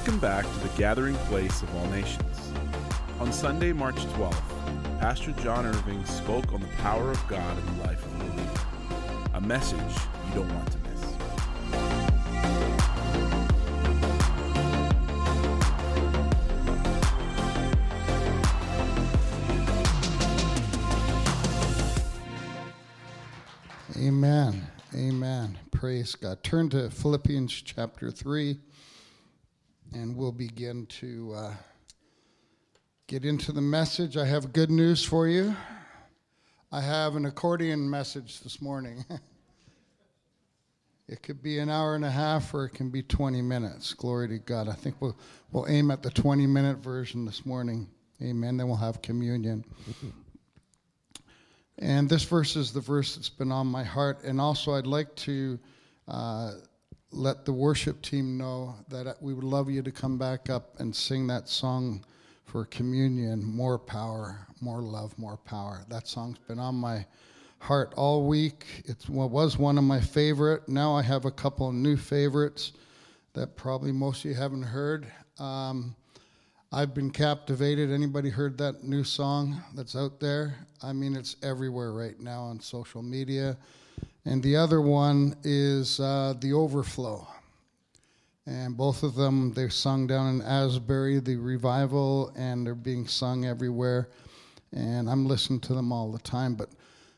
Welcome back to the gathering place of all nations. On Sunday, March 12th, Pastor John Irving spoke on the power of God in the life of the believer. A message you don't want to miss. Amen. Amen. Praise God. Turn to Philippians chapter 3, and we'll begin to uh, get into the message. I have good news for you. I have an accordion message this morning. it could be an hour and a half, or it can be 20 minutes. Glory to God. I think we'll, we'll aim at the 20 minute version this morning. Amen. Then we'll have communion. And this verse is the verse that's been on my heart. And also, I'd like to uh, let the worship team know that we would love you to come back up and sing that song for communion More Power, More Love, More Power. That song's been on my heart all week. It was one of my favorite. Now I have a couple new favorites that probably most of you haven't heard. Um, I've been captivated. Anybody heard that new song that's out there? I mean, it's everywhere right now on social media. And the other one is uh, The Overflow. And both of them, they're sung down in Asbury, the revival, and they're being sung everywhere. And I'm listening to them all the time. But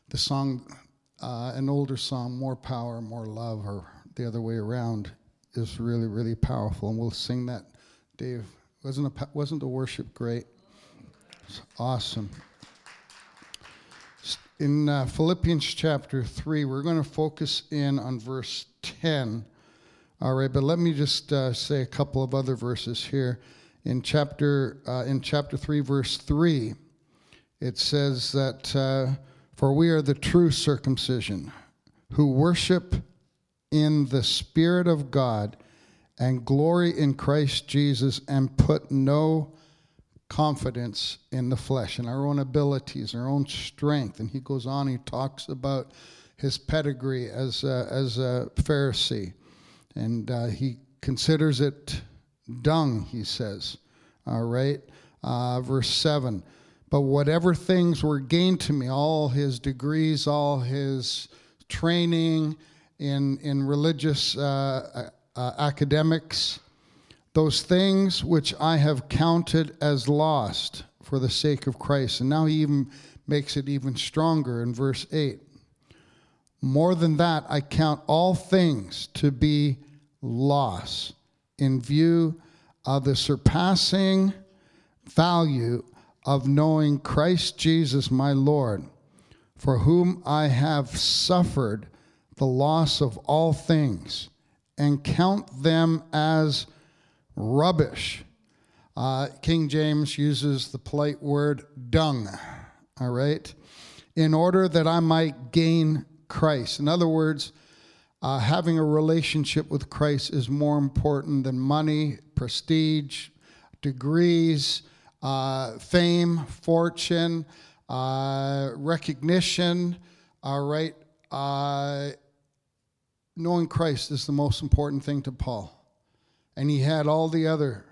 the song, uh, an older song, More Power, More Love, or the other way around, is really, really powerful. And we'll sing that, Dave. Wasn't, a, wasn't the worship great? It's awesome. In uh, Philippians chapter 3, we're going to focus in on verse 10. All right, but let me just uh, say a couple of other verses here. In chapter, uh, in chapter 3, verse 3, it says that, uh, For we are the true circumcision, who worship in the Spirit of God and glory in Christ Jesus and put no confidence in the flesh and our own abilities, our own strength. And he goes on, he talks about his pedigree as a, as a Pharisee. And uh, he considers it dung, he says. All right. Uh, verse 7 But whatever things were gained to me, all his degrees, all his training in, in religious uh, uh, academics, those things which I have counted as lost for the sake of Christ. And now he even makes it even stronger in verse 8. More than that, I count all things to be loss in view of the surpassing value of knowing Christ Jesus my Lord, for whom I have suffered the loss of all things and count them as rubbish. Uh, King James uses the polite word dung, all right, in order that I might gain Christ. In other words, uh, having a relationship with Christ is more important than money, prestige, degrees, uh, fame, fortune, uh, recognition, all right. Uh, knowing Christ is the most important thing to Paul. And he had all the other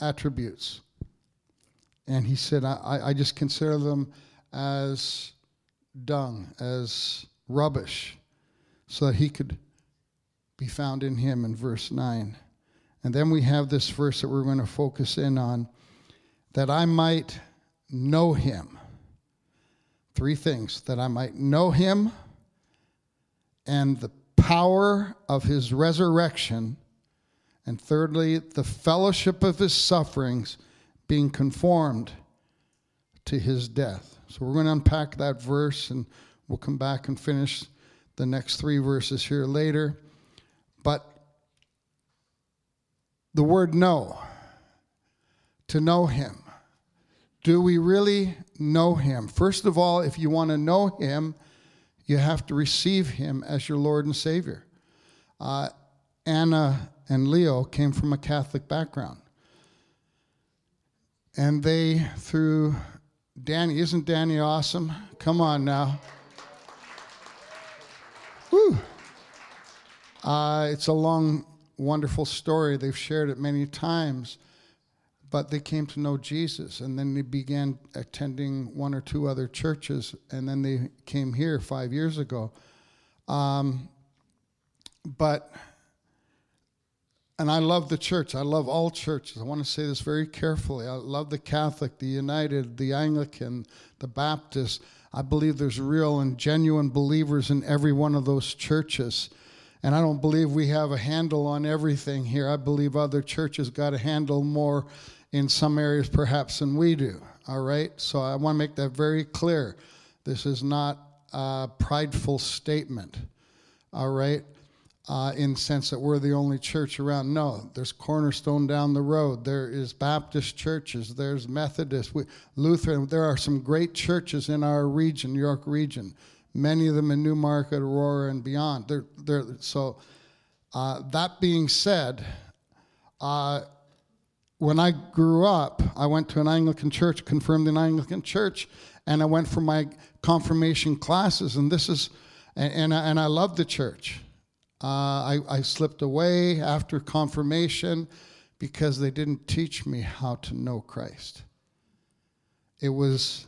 attributes. And he said, I, I just consider them as dung, as rubbish, so that he could be found in him in verse 9. And then we have this verse that we're going to focus in on that I might know him. Three things that I might know him and the power of his resurrection, and thirdly, the fellowship of his sufferings, being conformed to his death. So we're going to unpack that verse and we'll come back and finish the next three verses here later. But the word know, to know him. Do we really know him? First of all, if you want to know him, you have to receive him as your Lord and Savior. Uh, Anna and Leo came from a Catholic background. And they, through Danny, isn't Danny awesome? Come on now. Woo. Uh, it's a long wonderful story. They've shared it many times, but they came to know Jesus, and then they began attending one or two other churches, and then they came here five years ago. Um, but and I love the church. I love all churches. I want to say this very carefully. I love the Catholic, the United, the Anglican, the Baptist. I believe there's real and genuine believers in every one of those churches. And I don't believe we have a handle on everything here. I believe other churches got a handle more in some areas perhaps than we do. All right? So I want to make that very clear. This is not a prideful statement. All right? Uh, in sense that we're the only church around. No, there's Cornerstone down the road. There is Baptist churches. There's Methodist, we, Lutheran. There are some great churches in our region, York region. Many of them in Newmarket, Aurora, and beyond. They're, they're, so, uh, that being said, uh, when I grew up, I went to an Anglican church, confirmed in Anglican church, and I went for my confirmation classes. And this is, and, and, I, and I love the church. Uh, I, I slipped away after confirmation because they didn't teach me how to know Christ. It was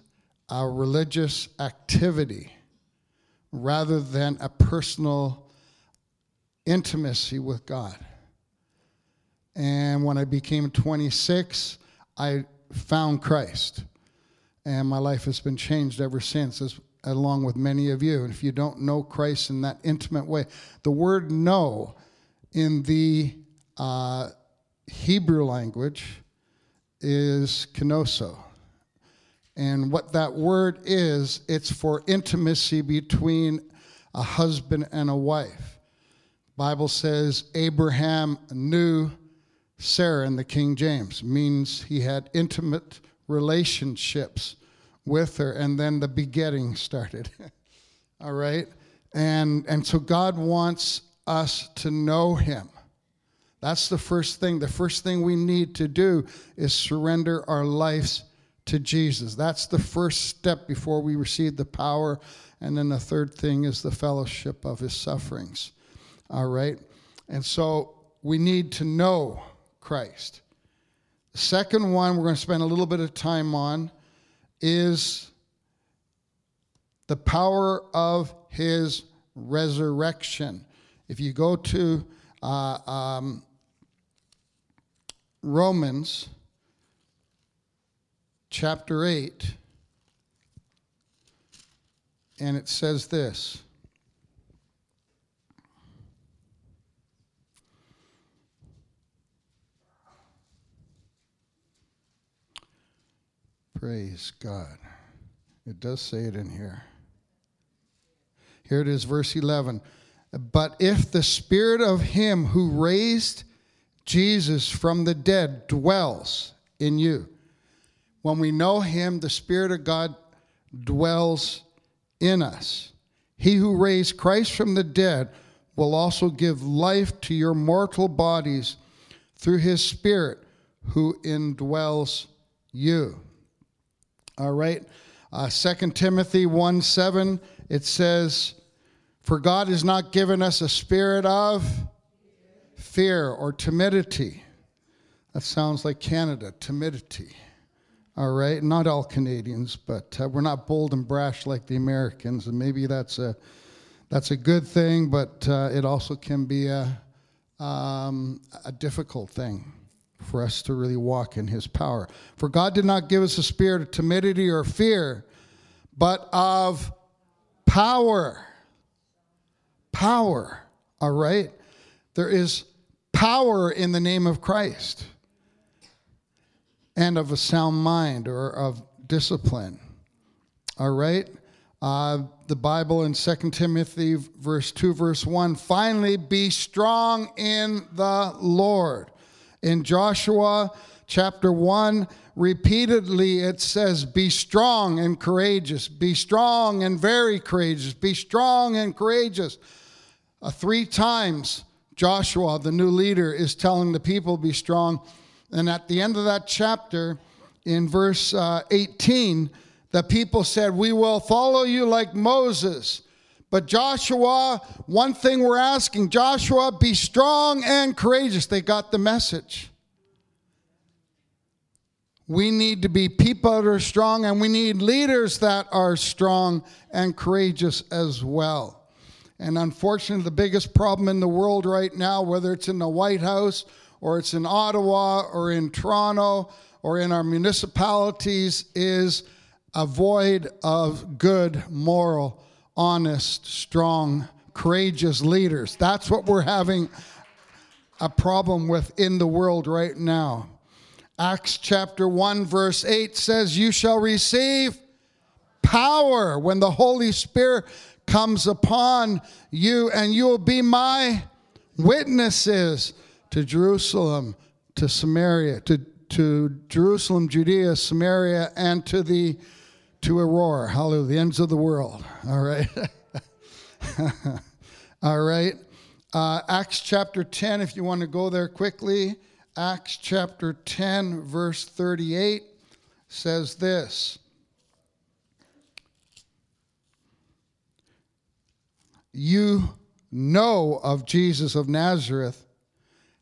a religious activity rather than a personal intimacy with God. And when I became 26, I found Christ. And my life has been changed ever since. As along with many of you. And if you don't know Christ in that intimate way, the word know in the uh, Hebrew language is ginosko. And what that word is, it's for intimacy between a husband and a wife. Bible says Abraham knew Sarah in the King James means he had intimate relationships with her, and then the begetting started. All right? And, and so God wants us to know Him. That's the first thing. The first thing we need to do is surrender our lives to Jesus. That's the first step before we receive the power. And then the third thing is the fellowship of His sufferings. All right? And so we need to know Christ. The second one we're going to spend a little bit of time on is the power of his resurrection. If you go to uh, um, Romans chapter 8, and it says this. Praise God. It does say it in here. Here it is, verse 11. But if the spirit of him who raised Jesus from the dead dwells in you, when we know him, the spirit of God dwells in us. He who raised Christ from the dead will also give life to your mortal bodies through his spirit who indwells you. All right. Uh, 2 Timothy 1 7, it says, For God has not given us a spirit of fear or timidity. That sounds like Canada, timidity. All right. Not all Canadians, but uh, we're not bold and brash like the Americans. And maybe that's a, that's a good thing, but uh, it also can be a, um, a difficult thing for us to really walk in his power. For God did not give us a spirit of timidity or fear, but of power. Power, all right? There is power in the name of Christ and of a sound mind or of discipline, all right? Uh, the Bible in 2 Timothy verse 2 verse 1 finally be strong in the Lord in Joshua chapter 1, repeatedly it says, Be strong and courageous, be strong and very courageous, be strong and courageous. Uh, three times, Joshua, the new leader, is telling the people, Be strong. And at the end of that chapter, in verse uh, 18, the people said, We will follow you like Moses, But Joshua, one thing we're asking Joshua, be strong and courageous. They got the message. We need to be people that are strong, and we need leaders that are strong and courageous as well. And unfortunately, the biggest problem in the world right now, whether it's in the White House or it's in Ottawa or in Toronto or in our municipalities, is a void of good, moral, honest, strong, courageous leaders. That's what we're having a problem with in the world right now. Acts chapter 1, verse 8 says, You shall receive power when the Holy Spirit comes upon you, and you will be my witnesses to Jerusalem, to Samaria, to, to Jerusalem, Judea, Samaria, and to the to Aurora. Hallelujah, the ends of the world. All right. All right. Uh, Acts chapter 10, if you want to go there quickly. Acts chapter 10, verse 38 says this You know of Jesus of Nazareth,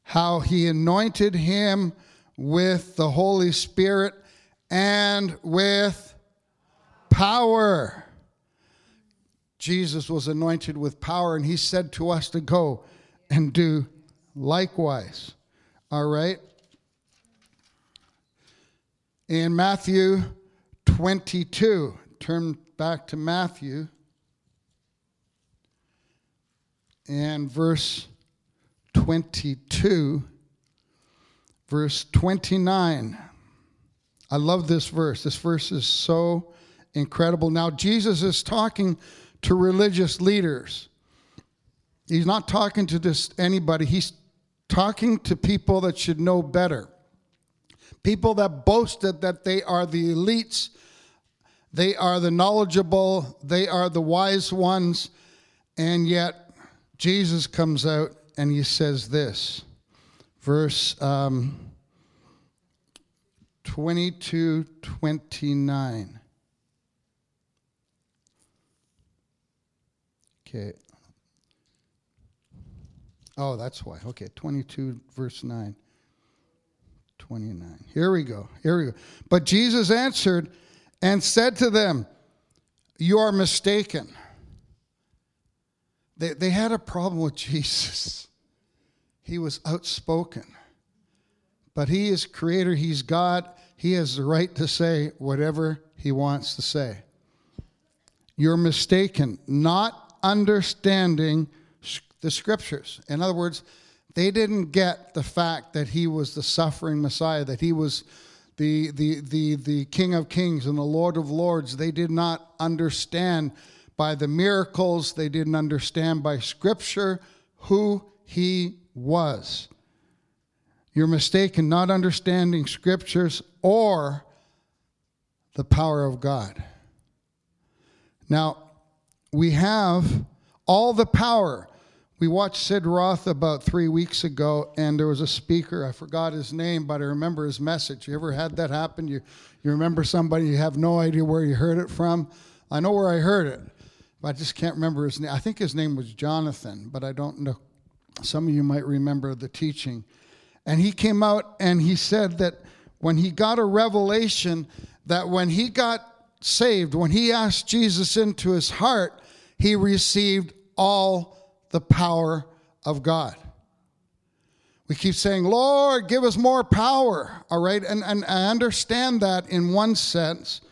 how he anointed him with the Holy Spirit and with power. Jesus was anointed with power, and he said to us to go and do likewise. All right? In Matthew 22, turn back to Matthew and verse 22, verse 29. I love this verse. This verse is so incredible. Now, Jesus is talking to religious leaders. He's not talking to just anybody. He's talking to people that should know better. People that boasted that they are the elites, they are the knowledgeable, they are the wise ones, and yet Jesus comes out and he says this. Verse um, 22 29. Okay. Oh, that's why. Okay, 22, verse 9. 29. Here we go. Here we go. But Jesus answered and said to them, You are mistaken. They, they had a problem with Jesus. He was outspoken. But He is creator, He's God. He has the right to say whatever He wants to say. You're mistaken, not understanding the scriptures. In other words, they didn't get the fact that he was the suffering Messiah, that he was the, the, the, the King of Kings and the Lord of Lords. They did not understand by the miracles, they didn't understand by scripture who he was. You're mistaken not understanding scriptures or the power of God. Now, we have all the power we watched Sid Roth about three weeks ago, and there was a speaker. I forgot his name, but I remember his message. You ever had that happen? You, you remember somebody, you have no idea where you heard it from? I know where I heard it, but I just can't remember his name. I think his name was Jonathan, but I don't know. Some of you might remember the teaching. And he came out and he said that when he got a revelation, that when he got saved, when he asked Jesus into his heart, he received all the power of God. We keep saying, Lord, give us more power, all right? And, and I understand that in one sense.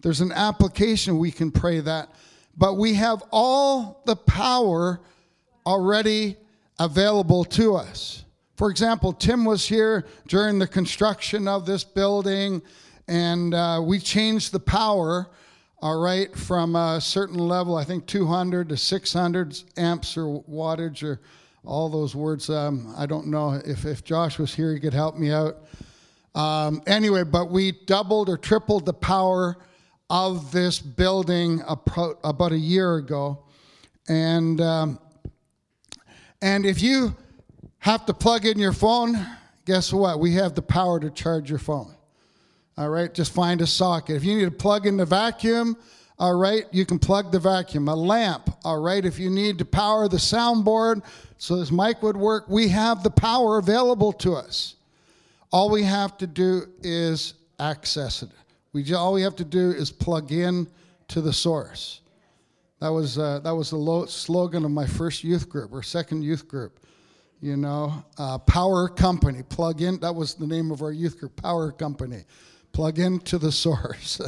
There's an application we can pray that. But we have all the power already available to us. For example, Tim was here during the construction of this building, and uh, we changed the power all right, from a certain level, I think 200 to 600 amps or wattage or all those words. Um, I don't know if, if Josh was here, he could help me out. Um, anyway, but we doubled or tripled the power of this building about a year ago. And, um, and if you have to plug in your phone, guess what? We have the power to charge your phone. All right, just find a socket. If you need to plug in the vacuum, all right, you can plug the vacuum. A lamp, all right, if you need to power the soundboard so this mic would work, we have the power available to us. All we have to do is access it. We all we have to do is plug in to the source. That was uh, that was the lo- slogan of my first youth group or second youth group. You know, uh, Power Company. Plug in. That was the name of our youth group. Power Company. Plug into the source.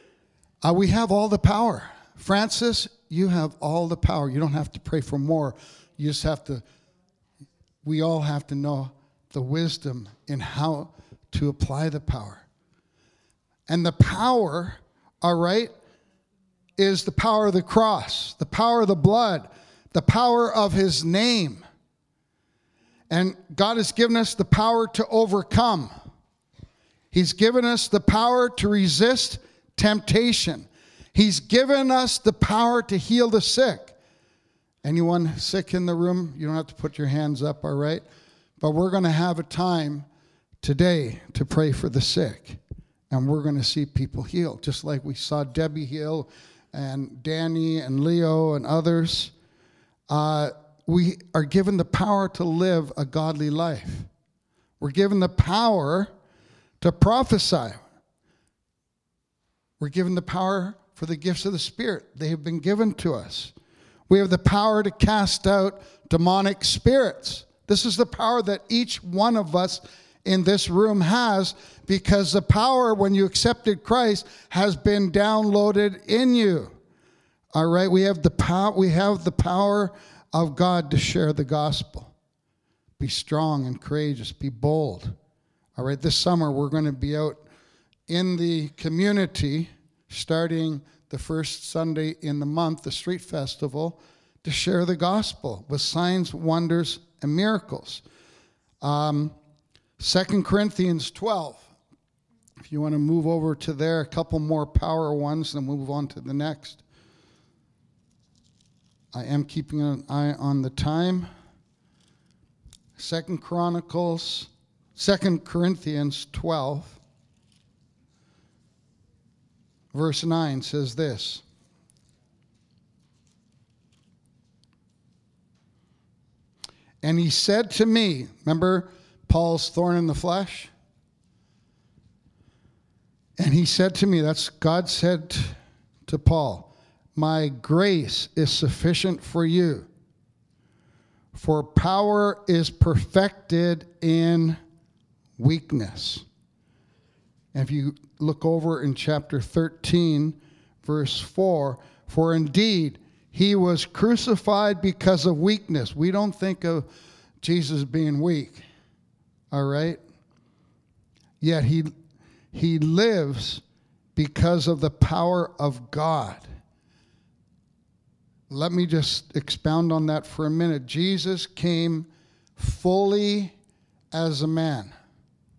uh, we have all the power. Francis, you have all the power. You don't have to pray for more. You just have to. We all have to know the wisdom in how to apply the power. And the power, all right, is the power of the cross, the power of the blood, the power of his name. And God has given us the power to overcome. He's given us the power to resist temptation. He's given us the power to heal the sick. Anyone sick in the room? You don't have to put your hands up, all right? But we're going to have a time today to pray for the sick. And we're going to see people healed, just like we saw Debbie heal and Danny and Leo and others. Uh, we are given the power to live a godly life. We're given the power to prophesy. We're given the power for the gifts of the Spirit. They have been given to us. We have the power to cast out demonic spirits. This is the power that each one of us in this room has because the power when you accepted Christ has been downloaded in you. All right, we have the power we have the power of God to share the gospel. Be strong and courageous, be bold. All right, this summer we're going to be out in the community starting the first Sunday in the month, the street festival, to share the gospel with signs, wonders, and miracles. Um, 2 Corinthians 12. If you want to move over to there, a couple more power ones, then move on to the next. I am keeping an eye on the time. Second Chronicles, Second Corinthians 12, verse 9 says this. And he said to me, remember Paul's thorn in the flesh? And he said to me, that's God said to Paul, My grace is sufficient for you, for power is perfected in weakness. And if you look over in chapter 13, verse 4, for indeed, he was crucified because of weakness. We don't think of Jesus being weak, all right? Yet he, he lives because of the power of God. Let me just expound on that for a minute. Jesus came fully as a man,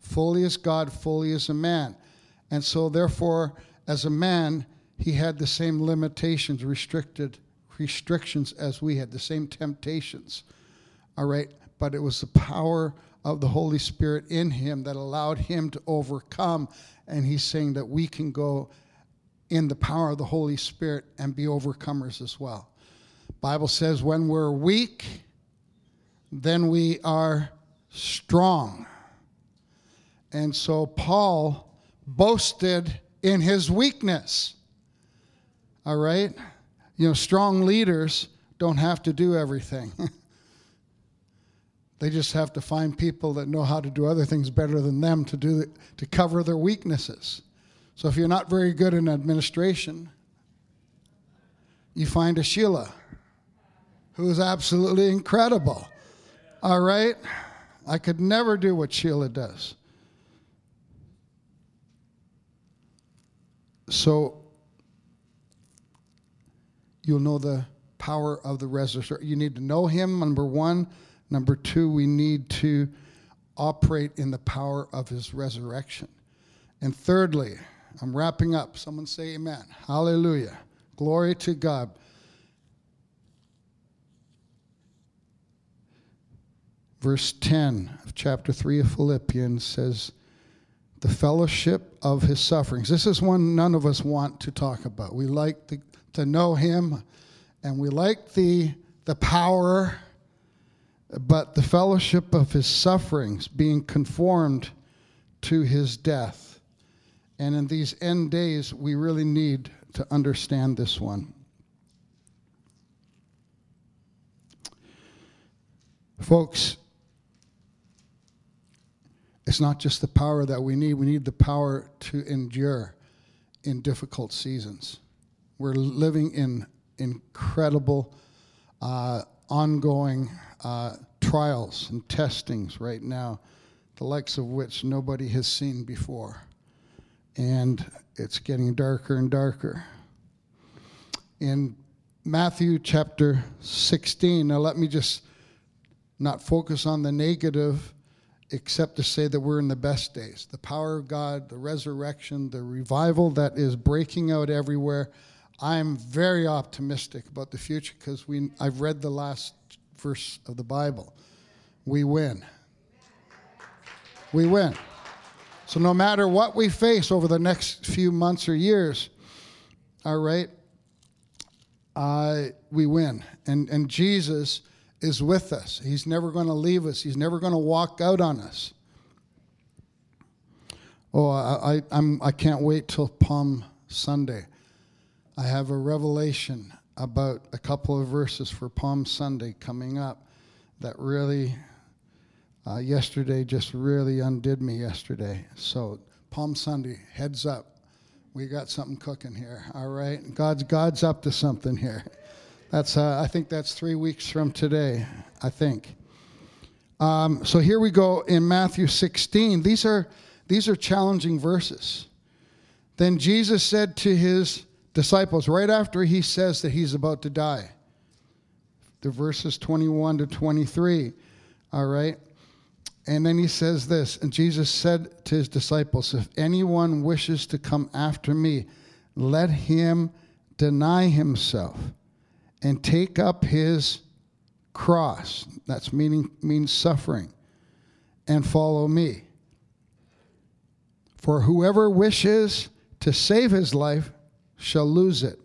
fully as God, fully as a man. And so, therefore, as a man, he had the same limitations, restricted restrictions as we had, the same temptations. All right, but it was the power of the Holy Spirit in him that allowed him to overcome. And he's saying that we can go in the power of the Holy Spirit and be overcomers as well. Bible says when we're weak, then we are strong. And so Paul boasted in his weakness. All right? You know, strong leaders don't have to do everything. they just have to find people that know how to do other things better than them to do to cover their weaknesses. So if you're not very good in administration, you find a Sheila who is absolutely incredible. All right? I could never do what Sheila does. So you'll know the power of the resurrection. You need to know Him, number one. Number two, we need to operate in the power of His resurrection. And thirdly, I'm wrapping up. Someone say amen. Hallelujah. Glory to God. Verse 10 of chapter 3 of Philippians says, the fellowship of his sufferings. This is one none of us want to talk about. We like to, to know him and we like the, the power, but the fellowship of his sufferings, being conformed to his death. And in these end days, we really need to understand this one. Folks, it's not just the power that we need, we need the power to endure in difficult seasons. We're living in incredible, uh, ongoing uh, trials and testings right now, the likes of which nobody has seen before. And it's getting darker and darker. In Matthew chapter 16, now let me just not focus on the negative except to say that we're in the best days. The power of God, the resurrection, the revival that is breaking out everywhere. I'm very optimistic about the future because we I've read the last verse of the Bible. We win. We win. So no matter what we face over the next few months or years, all right, uh, we win. And and Jesus is with us. He's never going to leave us. He's never going to walk out on us. Oh, I, I, I'm, I can't wait till Palm Sunday. I have a revelation about a couple of verses for Palm Sunday coming up that really, uh, yesterday, just really undid me yesterday. So, Palm Sunday, heads up. We got something cooking here, all right? God's, God's up to something here. That's, uh, I think that's three weeks from today, I think. Um, so here we go in Matthew 16. These are, these are challenging verses. Then Jesus said to his disciples, right after he says that he's about to die, the verses 21 to 23, all right? And then he says this, and Jesus said to his disciples, If anyone wishes to come after me, let him deny himself and take up his cross. That's meaning means suffering. And follow me. For whoever wishes to save his life shall lose it.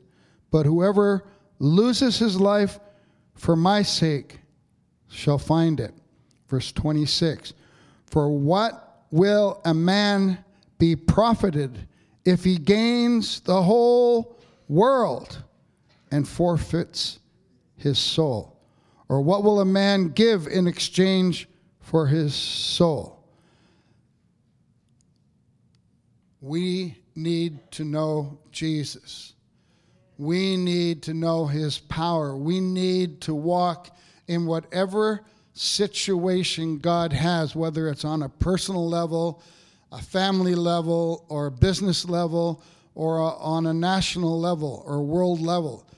But whoever loses his life for my sake shall find it. Verse 26 For what will a man be profited if he gains the whole world? And forfeits his soul? Or what will a man give in exchange for his soul? We need to know Jesus. We need to know his power. We need to walk in whatever situation God has, whether it's on a personal level, a family level, or a business level, or a, on a national level or world level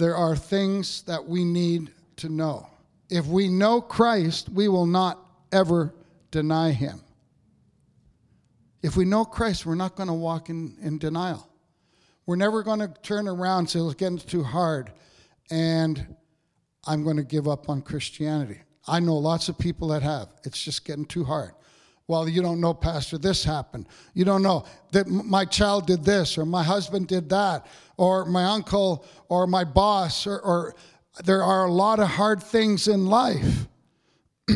there are things that we need to know. If we know Christ, we will not ever deny him. If we know Christ, we're not going to walk in, in denial. We're never going to turn around and say, it's getting too hard, and I'm going to give up on Christianity. I know lots of people that have. It's just getting too hard. Well, you don't know, Pastor, this happened. You don't know that my child did this, or my husband did that, or my uncle, or my boss, or, or there are a lot of hard things in life.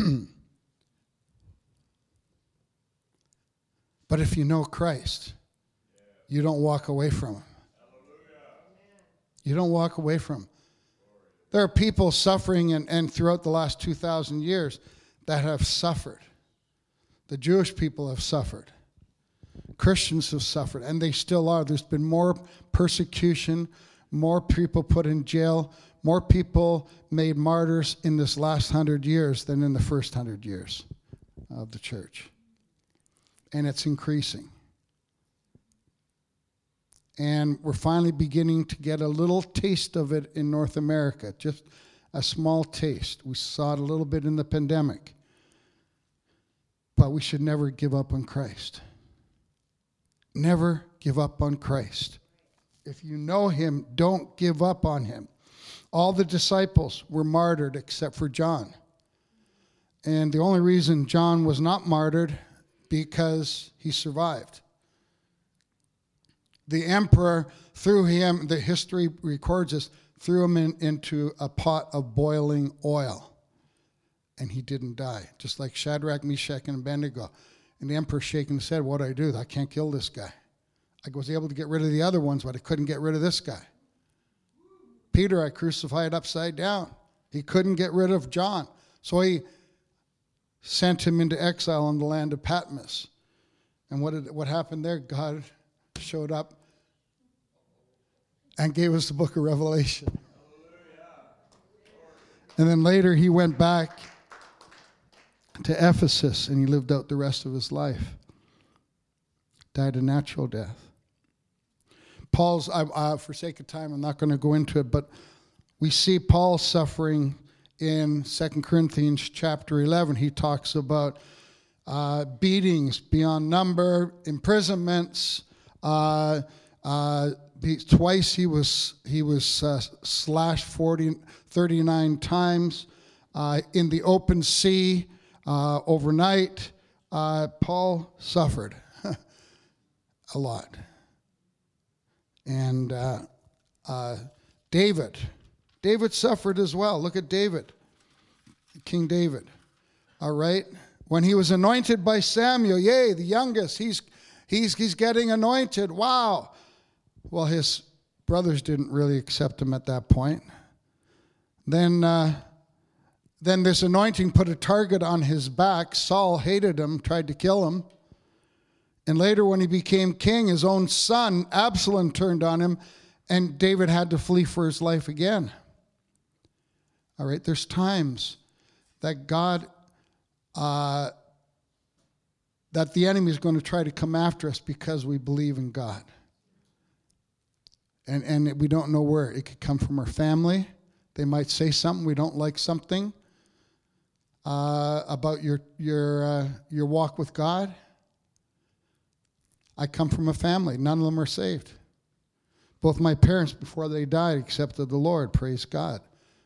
but if you know Christ, you don't walk away from him. You don't walk away from him. There are people suffering, and, and throughout the last 2,000 years, that have suffered the Jewish people have suffered. Christians have suffered, and they still are. There's been more persecution, more people put in jail, more people made martyrs in this last hundred years than in the first hundred years of the church. And it's increasing. And we're finally beginning to get a little taste of it in North America, just a small taste. We saw it a little bit in the pandemic. But we should never give up on Christ. Never give up on Christ. If you know him, don't give up on him. All the disciples were martyred except for John. And the only reason John was not martyred, because he survived. The emperor threw him, the history records this, threw him in, into a pot of boiling oil. And he didn't die, just like Shadrach, Meshach, and Abednego. And the emperor shaking his head, What do I do? I can't kill this guy. I was able to get rid of the other ones, but I couldn't get rid of this guy. Peter, I crucified upside down. He couldn't get rid of John. So he sent him into exile in the land of Patmos. And what, did, what happened there? God showed up and gave us the book of Revelation. And then later he went back to Ephesus and he lived out the rest of his life. Died a natural death. Paul's, I, I, for sake of time, I'm not going to go into it, but we see Paul suffering in Second Corinthians chapter 11. He talks about uh, beatings beyond number, imprisonments. Uh, uh, twice he was, he was uh, slashed 40, 39 times uh, in the open sea uh, overnight. Paul suffered a lot. And David, David suffered as well. Look at David, King David. All right? When he was anointed by Samuel, yay, the youngest, he's, he's, he's getting anointed. Wow. Well, his brothers didn't really accept him at that point. Then, uh, then this anointing put a target on his back. Saul hated him, tried to kill him. And later, when he became king, his own son, Absalom, turned on him, and David had to flee for his life again. All right, there's times that God, uh, that the enemy is going to try to come after us because we believe in God. And, and we don't know where. It could come from our family. They might say something, we don't like something uh, about your, your, uh, your walk with God. I come from a family, none of them are saved. Both my parents, before they died, accepted the Lord, praise God.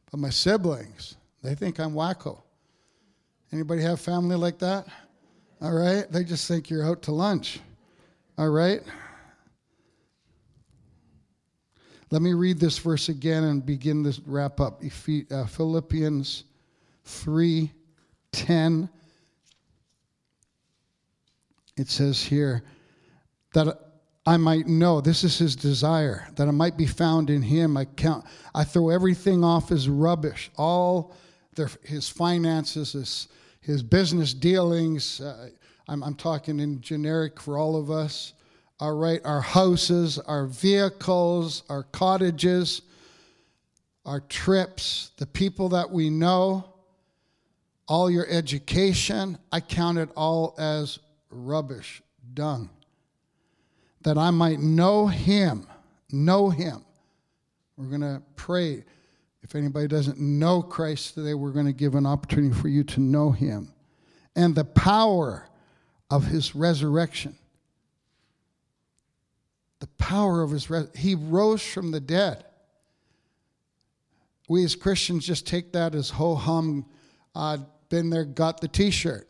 But my siblings, they think I'm wacko. Anybody have family like that? All right? They just think you're out to lunch. All right? Let me read this verse again and begin this wrap up. Uh, Philippians 3 10. It says here that I might know. This is his desire, that I might be found in him. I count I throw everything off as rubbish. All their, his finances, his, his business dealings. Uh, I'm, I'm talking in generic for all of us. All right, our houses, our vehicles, our cottages, our trips, the people that we know, all your education. I count it all as rubbish, dung that I might know him. Know him. We're going to pray. If anybody doesn't know Christ today, we're going to give an opportunity for you to know him and the power of his resurrection. The power of his res- he rose from the dead. We as Christians just take that as ho hum, uh, been there, got the t shirt.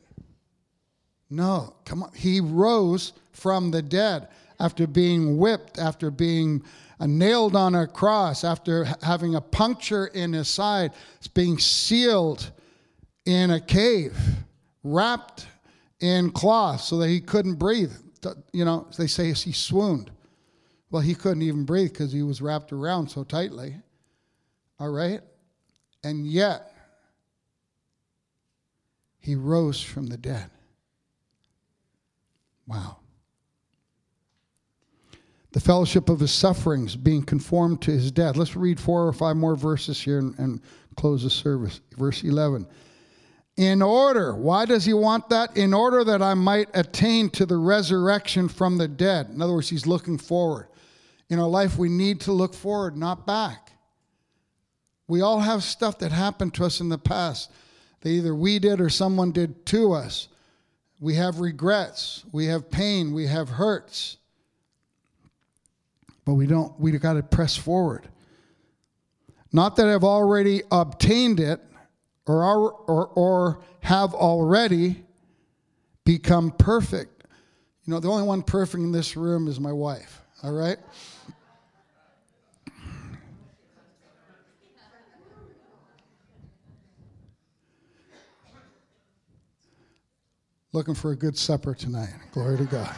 No, come on. He rose from the dead after being whipped, after being uh, nailed on a cross, after having a puncture in his side, being sealed in a cave, wrapped in cloth so that he couldn't breathe. You know, they say he swooned. Well, he couldn't even breathe because he was wrapped around so tightly. All right? And yet, he rose from the dead. Wow the fellowship of his sufferings, being conformed to his death. Let's read four or five more verses here and, and close the service. Verse 11. In order, why does he want that? In order that I might attain to the resurrection from the dead. In other words, he's looking forward. In our life, we need to look forward, not back. We all have stuff that happened to us in the past that either we did or someone did to us. We have regrets, we have pain, we have hurts but we don't, we got to press forward. Not that I've already obtained it or, or, or have already become perfect. You know, the only one perfect in this room is my wife, all right? Looking for a good supper tonight. Glory to God.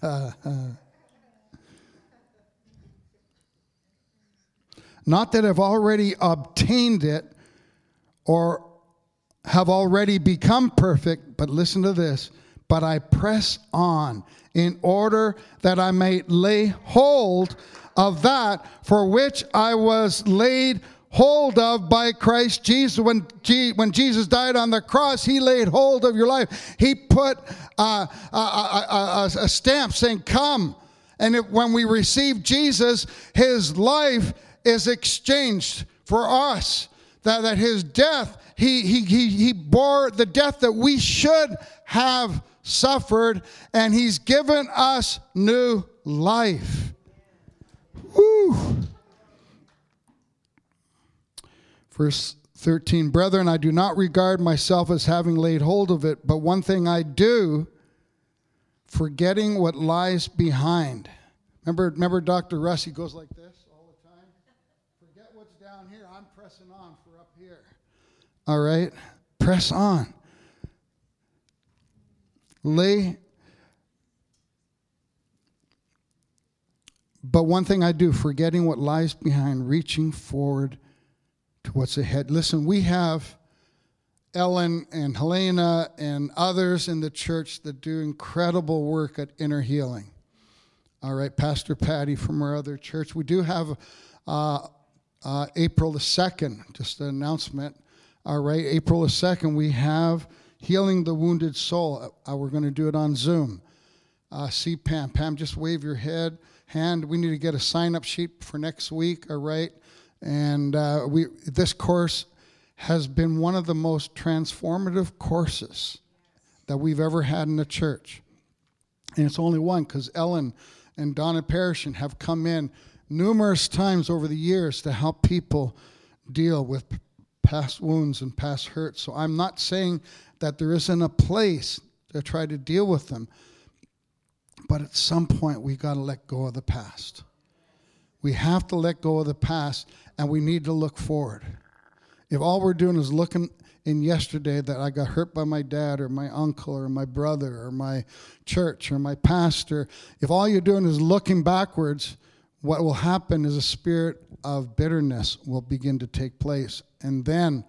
Uh. Not that I've already obtained it or have already become perfect, but listen to this. But I press on in order that I may lay hold of that for which I was laid hold of by Christ Jesus. When, G- when Jesus died on the cross, he laid hold of your life. He put a, a, a, a, stamp saying, Come. And when we receive Jesus, his life is exchanged for us. That, that his death, he, he, he, he bore the death that we should have suffered, and he's given us new life. Woo. Verse 13 Brethren, I do not regard myself as having laid hold of it, but one thing I do, forgetting what lies behind. Remember, remember Dr. Russ, he goes like this all the time? Forget what's down here. I'm pressing on for up here. All right? Press on. Lay. But one thing I do, forgetting what lies behind, reaching forward to what's ahead. Listen, we have Ellen and Helena and others in the church that do incredible work at inner healing. All right, Pastor Patty from our other church. We do have uh, uh, April the 2nd, just an announcement. All right, April the 2nd, we have Healing the Wounded Soul. Uh, we're going to do it on Zoom. Uh, see Pam. Pam, just wave your head, hand. We need to get a sign up sheet for next week, all right? And uh, we, this course has been one of the most transformative courses that we've ever had in the church. And it's only one because Ellen and Donna Parishon have come in numerous times over the years to help people deal with past wounds and past hurts. So I'm not saying that there isn't a place to try to deal with them, but at some point we got to let go of the past. We have to let go of the past and we need to look forward. If all we're doing is looking in yesterday that I got hurt by my dad or my uncle or my brother or my church or my pastor, if all you're doing is looking backwards, what will happen is a spirit of bitterness will begin to take place. And then,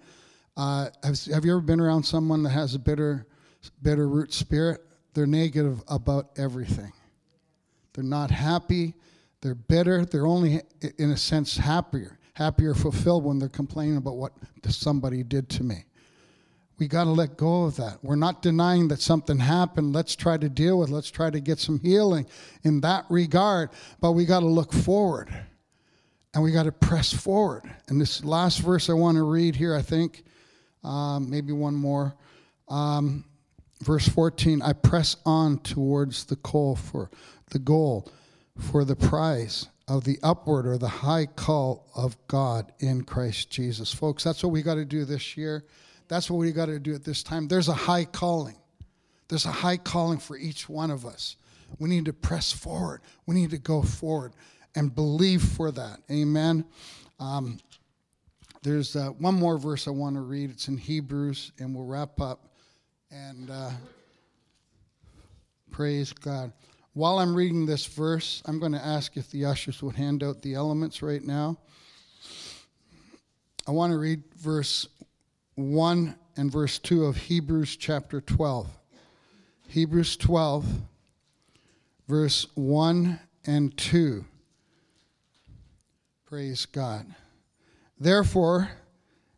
uh, have, have you ever been around someone that has a bitter, bitter root spirit? They're negative about everything. They're not happy. They're bitter. They're only, in a sense, happier happy or fulfilled when they're complaining about what somebody did to me. We got to let go of that. We're not denying that something happened. Let's try to deal with. It. Let's try to get some healing in that regard. But we got to look forward, and we got to press forward. And this last verse I want to read here, I think, um, maybe one more. Um, verse 14 I press on towards the goal for the goal for the prize of the upward or the high call of God in Christ Jesus. Folks, that's what we got to do this year. That's what we got to do at this time. There's a high calling. There's a high calling for each one of us. We need to press forward. We need to go forward and believe for that. Amen. Um, there's uh, one more verse I want to read. It's in Hebrews, and we'll wrap up. And uh, praise God. While I'm reading this verse, I'm going to ask if the ushers would hand out the elements right now. I want to read verse 1 and verse 2 of Hebrews chapter 12. Hebrews 12, verse 1 and 2. Praise God. Therefore,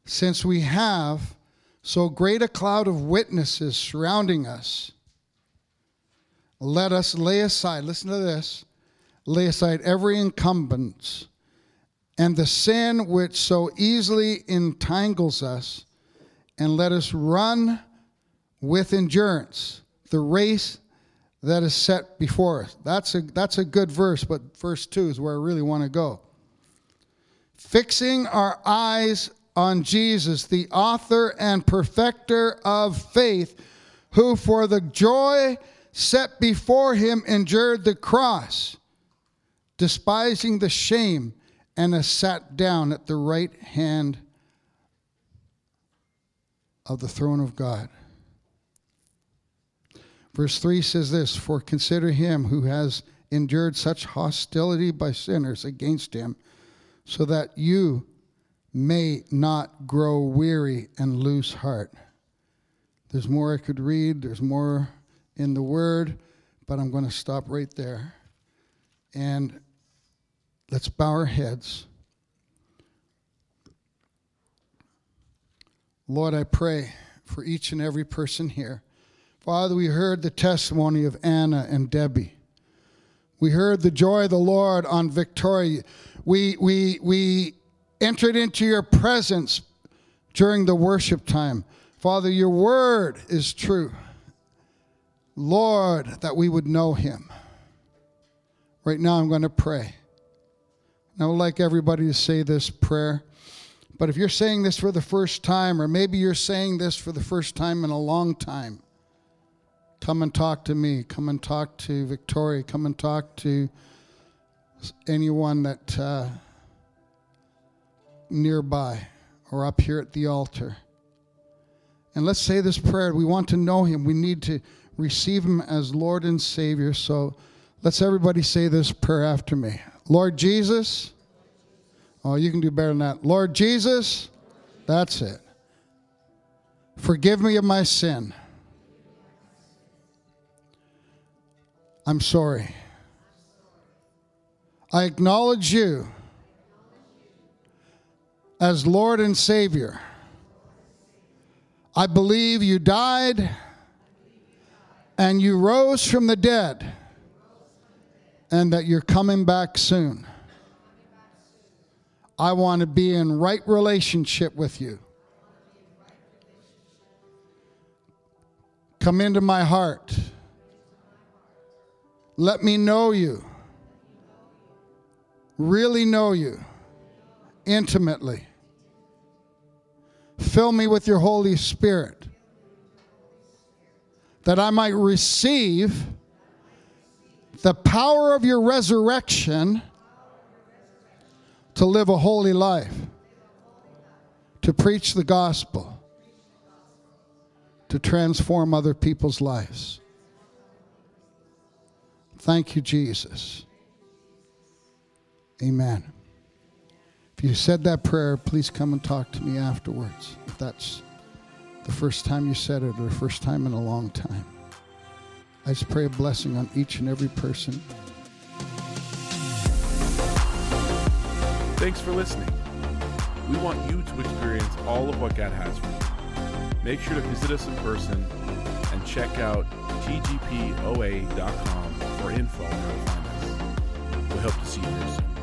since we have so great a cloud of witnesses surrounding us, let us lay aside, listen to this, lay aside every encumbrance and the sin which so easily entangles us, and let us run with endurance the race that is set before us. That's a, that's a good verse, but verse 2 is where I really want to go. Fixing our eyes on Jesus, the author and perfecter of faith, who for the joy set before him endured the cross, despising the shame, and has sat down at the right hand of the throne of God. Verse 3 says this For consider him who has endured such hostility by sinners against him, so that you may not grow weary and lose heart. There's more I could read, there's more in the Word, but I'm going to stop right there. And let's bow our heads. Lord, I pray for each and every person here. Father, we heard the testimony of Anna and Debbie. We heard the joy of the Lord on Victoria. We, we, we entered into your presence during the worship time. Father, your word is true. Lord, that we would know him. Right now, I'm going to pray. And I would like everybody to say this prayer. But if you're saying this for the first time, or maybe you're saying this for the first time in a long time, come and talk to me. Come and talk to Victoria. Come and talk to anyone that uh, nearby or up here at the altar. And let's say this prayer. We want to know Him. We need to receive Him as Lord and Savior. So let's everybody say this prayer after me. Lord Jesus. Oh, you can do better than that. Lord Jesus. That's it. Forgive me of my sin. I'm sorry. I acknowledge you as Lord and Savior. I believe you died and you rose from the dead and that you're coming back soon. I want to be in right relationship with you. Come into my heart. Let me know you. Really know you intimately. Fill me with your Holy Spirit that I might receive the power of your resurrection to live a holy life, to preach the gospel, to transform other people's lives. Thank you, Jesus. Amen. If you said that prayer, please come and talk to me afterwards. If that's the first time you said it or the first time in a long time. I just pray a blessing on each and every person. Thanks for listening. We want you to experience all of what God has for you. Make sure to visit us in person and check out tgpoa.com for info on how to find us. We hope to see you soon.